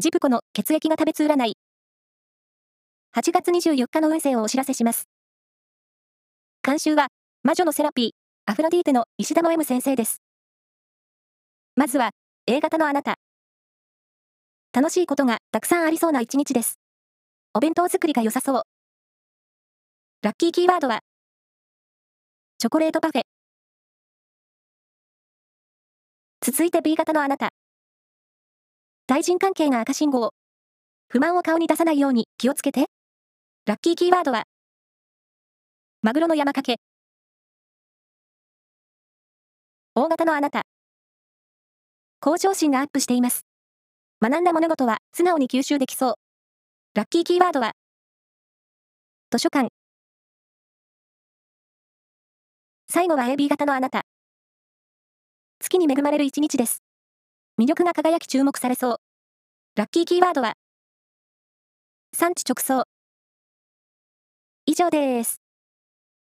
ジプコの血液が食べつ占い。8月24日の運勢をお知らせします。監修は、魔女のセラピー、アフロディーテの石田の M 先生です。まずは、A 型のあなた。楽しいことがたくさんありそうな一日です。お弁当作りが良さそう。ラッキーキーワードは、チョコレートパフェ。続いて B 型のあなた。対人関係が赤信号。不満を顔に出さないように気をつけて。ラッキーキーワードは、マグロの山かけ。大型のあなた。向上心がアップしています。学んだ物事は素直に吸収できそう。ラッキーキーワードは、図書館。最後は AB 型のあなた。月に恵まれる一日です。魅力が輝き注目されそう。ラッキーキーワードは、産地直送。以上です。